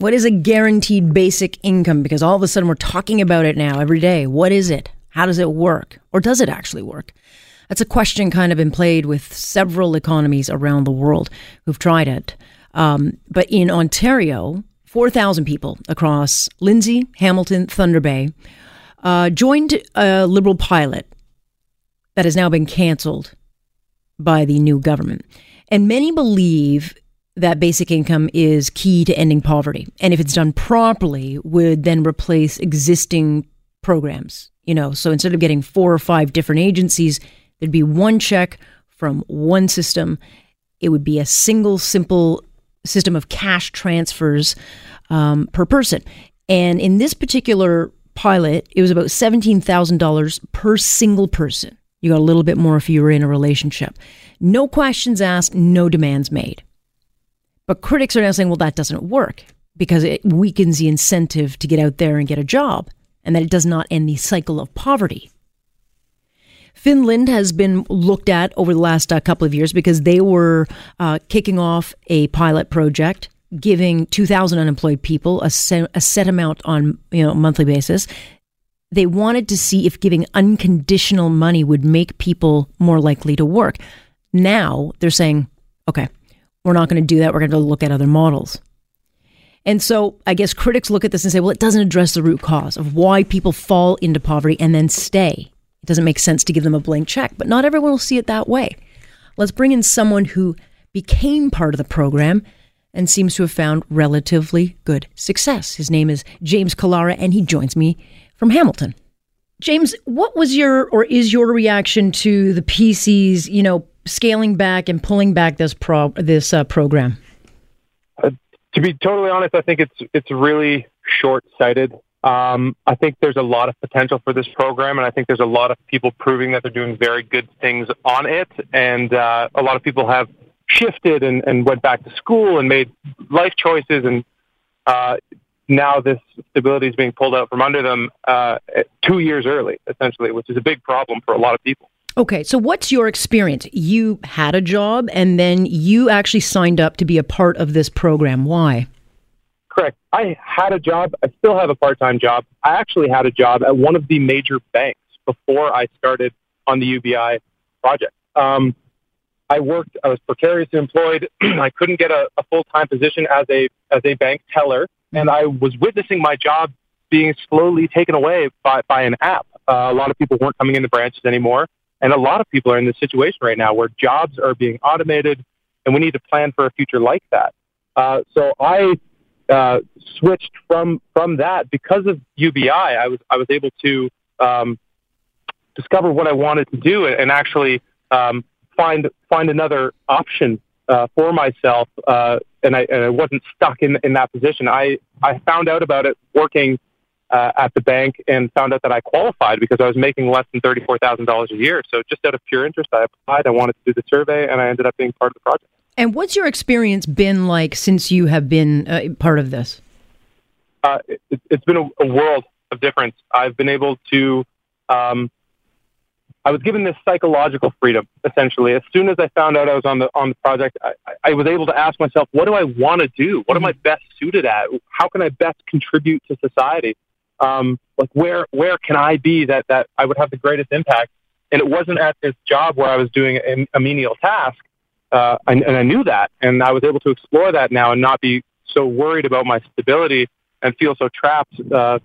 What is a guaranteed basic income? Because all of a sudden we're talking about it now every day. What is it? How does it work? Or does it actually work? That's a question kind of been played with several economies around the world who've tried it. Um, but in Ontario, 4,000 people across Lindsay, Hamilton, Thunder Bay uh, joined a Liberal pilot that has now been canceled by the new government. And many believe that basic income is key to ending poverty. And if it's done properly, would then replace existing programs. You know, so instead of getting four or five different agencies, there'd be one check from one system. It would be a single, simple system of cash transfers um, per person. And in this particular pilot, it was about $17,000 per single person. You got a little bit more if you were in a relationship. No questions asked, no demands made. But critics are now saying, well, that doesn't work because it weakens the incentive to get out there and get a job and that it does not end the cycle of poverty. Finland has been looked at over the last uh, couple of years because they were uh, kicking off a pilot project giving 2,000 unemployed people a set, a set amount on you know monthly basis. They wanted to see if giving unconditional money would make people more likely to work. Now they're saying, okay, we're not going to do that. We're going to look at other models. And so I guess critics look at this and say, well, it doesn't address the root cause of why people fall into poverty and then stay. It doesn't make sense to give them a blank check, but not everyone will see it that way. Let's bring in someone who became part of the program and seems to have found relatively good success. His name is James Callara, and he joins me from Hamilton. James, what was your or is your reaction to the PC's, you know, scaling back and pulling back this pro this uh, program? Uh, to be totally honest, I think it's it's really short sighted. Um, I think there's a lot of potential for this program, and I think there's a lot of people proving that they're doing very good things on it. And uh, a lot of people have shifted and, and went back to school and made life choices, and uh, now this stability is being pulled out from under them uh, two years early, essentially, which is a big problem for a lot of people. Okay, so what's your experience? You had a job and then you actually signed up to be a part of this program. Why? Correct. I had a job. I still have a part time job. I actually had a job at one of the major banks before I started on the UBI project. Um, I worked. I was precariously employed. I couldn't get a, a full time position as a as a bank teller, and I was witnessing my job being slowly taken away by, by an app. Uh, a lot of people weren't coming into branches anymore. And a lot of people are in this situation right now where jobs are being automated, and we need to plan for a future like that. Uh, so I uh, switched from from that because of UBI. I was I was able to um, discover what I wanted to do and actually um, find find another option uh, for myself. Uh, and I and I wasn't stuck in in that position. I I found out about it working uh, at the bank and found out that I qualified because I was making less than $34,000 a year. So just out of pure interest, I applied. I wanted to do the survey and I ended up being part of the project. And what's your experience been like since you have been uh, part of this? Uh, it, has been a, a, world of difference. I've been able to, um, I was given this psychological freedom essentially. As soon as I found out I was on the on the project, I, I was able to ask myself, what do I want to do? What am I best suited at? How can I best contribute to society? Um, like where where can I be that that I would have the greatest impact? And it wasn't at this job where I was doing a, a menial task, uh, and, and I knew that, and I was able to explore that now and not be so worried about my stability and feel so trapped uh,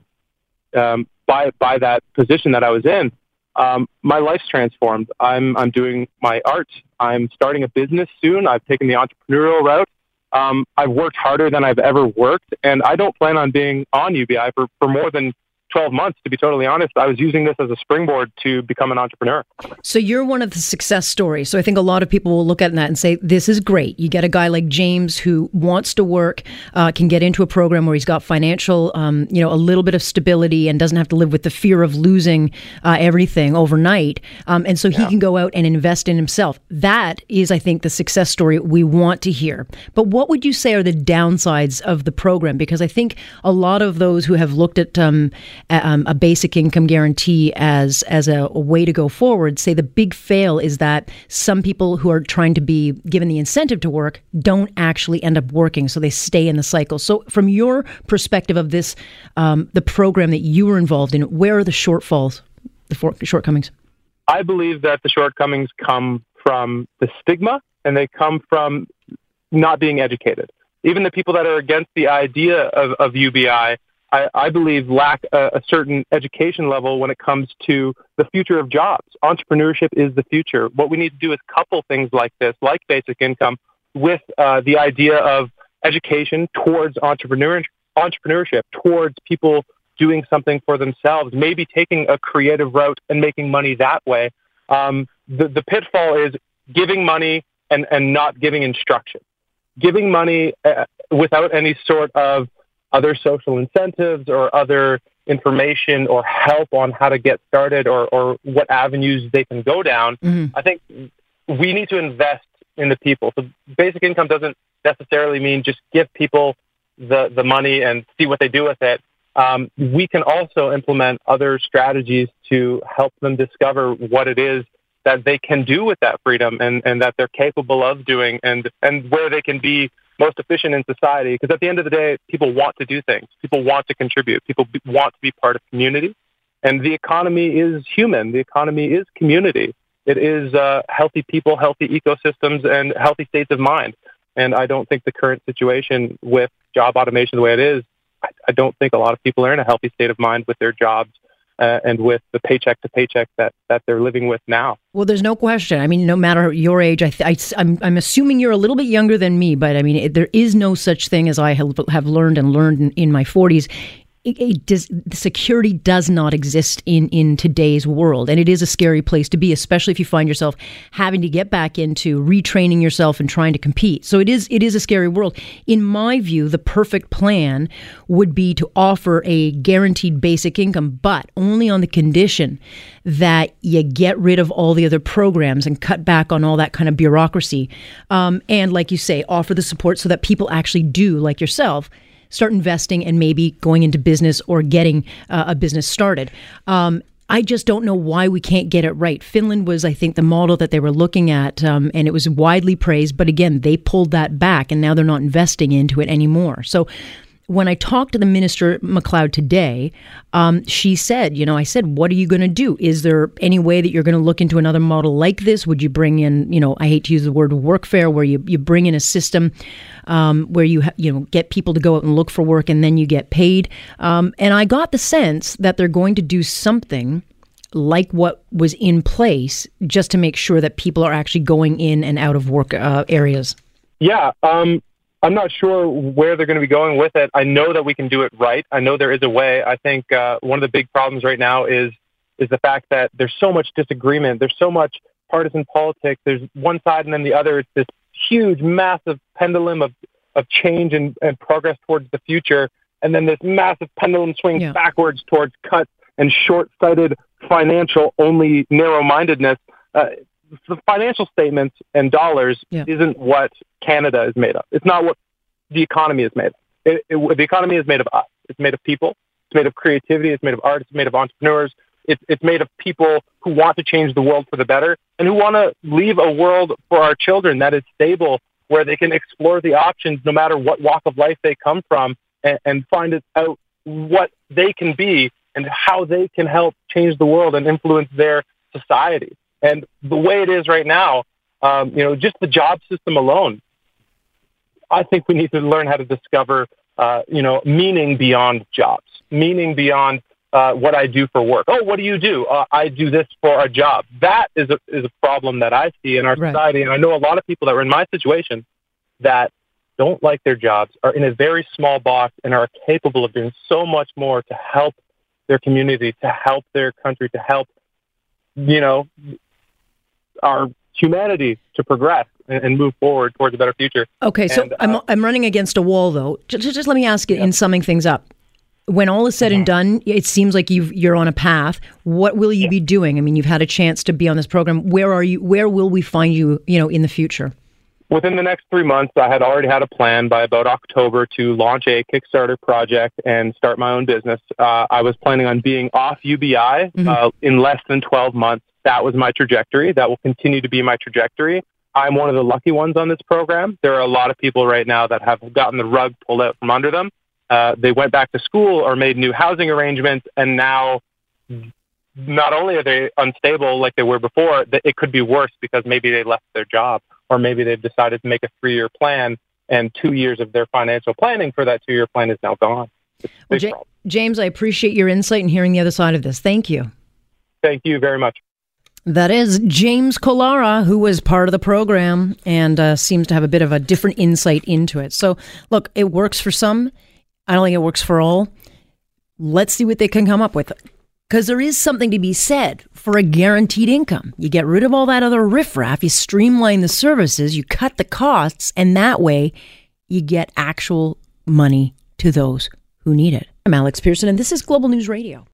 um, by by that position that I was in. Um, my life's transformed. I'm I'm doing my art. I'm starting a business soon. I've taken the entrepreneurial route. Um, I've worked harder than I've ever worked, and I don't plan on being on UBI for, for more than 12 months, to be totally honest, I was using this as a springboard to become an entrepreneur. So you're one of the success stories. So I think a lot of people will look at that and say, this is great. You get a guy like James who wants to work, uh, can get into a program where he's got financial, um, you know, a little bit of stability and doesn't have to live with the fear of losing uh, everything overnight. Um, and so he yeah. can go out and invest in himself. That is, I think, the success story we want to hear. But what would you say are the downsides of the program? Because I think a lot of those who have looked at um, um, a basic income guarantee as as a, a, way to go forward say the big fail is that some people who are trying to be given the incentive to work don't actually end up working, so they stay in the cycle. So, from your perspective of this, um, the program that you were involved in, where are the shortfalls, the for- shortcomings? I believe that the shortcomings come from the stigma and they come from not being educated. Even the people that are against the idea of, of UBI I, I believe, lack a, a, certain education level when it comes to the future of jobs. Entrepreneurship is the future. What we need to do is couple things like this, like basic income, with uh, the idea of education towards entrepreneur, entrepreneurship, towards people doing something for themselves, maybe taking a creative route and making money that way. Um, the, the pitfall is giving money and, and not giving instruction. Giving money uh, without any sort of other social incentives or other information or help on how to get started or, or what avenues they can go down, mm-hmm. I think we need to invest in the people. So basic income doesn't necessarily mean just give people the, the money and see what they do with it. Um, we can also implement other strategies to help them discover what it is that they can do with that freedom and, and that they're capable of doing and, and where they can be most efficient in society. Because at the end of the day, people want to do things. People want to contribute. People want to be part of community. And the economy is human. The economy is community. It is uh, healthy people, healthy ecosystems, and healthy states of mind. And I don't think the current situation with job automation the way it is, I, I don't think a lot of people are in a healthy state of mind with their jobs uh, and with the paycheck to paycheck that, that they're living with now. Well, there's no question. I mean, no matter your age, I th- I, am I'm, I'm assuming you're a little bit younger than me, but I mean, it, there is no such thing as I have, have learned and learned in, in my 40s it, it does, security does not exist in in today's world, and it is a scary place to be, especially if you find yourself having to get back into retraining yourself and trying to compete. So it is it is a scary world. In my view, the perfect plan would be to offer a guaranteed basic income, but only on the condition that you get rid of all the other programs and cut back on all that kind of bureaucracy, um, and like you say, offer the support so that people actually do, like yourself start investing and maybe going into business or getting uh, a business started. Um, I just don't know why we can't get it right. Finland was, I think, the model that they were looking at, um, and it was widely praised. But again, they pulled that back, and now they're not investing into it anymore. So when I talked to the minister MacLeod today, um, she said, you know, I said, what are you going to do? Is there any way that you're going to look into another model like this? Would you bring in, you know, I hate to use the word workfare, where you, you bring in a system um, where you, ha- you know, get people to go out and look for work and then you get paid? Um, and I got the sense that they're going to do something like what was in place just to make sure that people are actually going in and out of work uh, areas. Yeah. Um, I'm not sure where they're going to be going with it. I know that we can do it right. I know there is a way. I think uh, one of the big problems right now is is the fact that there's so much disagreement. There's so much partisan politics. There's one side and then the other. It's this huge, massive pendulum of of change and, and progress towards the future, and then this massive pendulum swings yeah. backwards towards cuts and short-sighted financial only narrow-mindedness. Uh, the financial statements and dollars yeah. isn't what Canada is made of. It's not what the economy is made of. It, it, the economy is made of us. It's made of people. It's made of creativity. It's made of art. It's made of entrepreneurs. It's, it's made of people who want to change the world for the better and who want to leave a world for our children that is stable, where they can explore the options no matter what walk of life they come from and, and find out what they can be and how they can help change the world and influence their society. And the way it is right now, um, you know, just the job system alone, I think we need to learn how to discover, uh, you know, meaning beyond jobs, meaning beyond uh, what I do for work. Oh, what do you do? Uh, I do this for a job. That is a, is a problem that I see in our right. society. And I know a lot of people that are in my situation that don't like their jobs, are in a very small box, and are capable of doing so much more to help their community, to help their country, to help, you know, our humanity to progress and, move forward towards a better future. Okay, so And, I'm uh, I'm running against a wall though. Just, just let me ask you in summing things up. When all is said and done, it seems like you've you're on a path. What will you be doing? I mean, you've had a chance to be on this program. Where are you? Where will we find you? You know, in the future. Within the next three months, I had already had a plan by about October to launch a Kickstarter project and start my own business. Uh, I was planning on being off UBI uh, in less than 12 months. That was my trajectory. That will continue to be my trajectory. I'm one of the lucky ones on this program. There are a lot of people right now that have gotten the rug pulled out from under them. Uh, they went back to school or made new housing arrangements, and now not only are they unstable like they were before, it could be worse because maybe they left their job or maybe they've decided to make a three year plan and two years of their financial planning for that two year plan is now gone. Well, problem. James, I appreciate your insight and hearing the other side of this. Thank you. Thank you very much. That is James Collara, who was part of the program and uh, seems to have a bit of a different insight into it. So, look, it works for some. I don't think it works for all. Let's see what they can come up with. Because there is something to be said for a guaranteed income. You get rid of all that other riffraff, you streamline the services, you cut the costs, and that way you get actual money to those who need it. I'm Alex Pearson, and this is Global News Radio.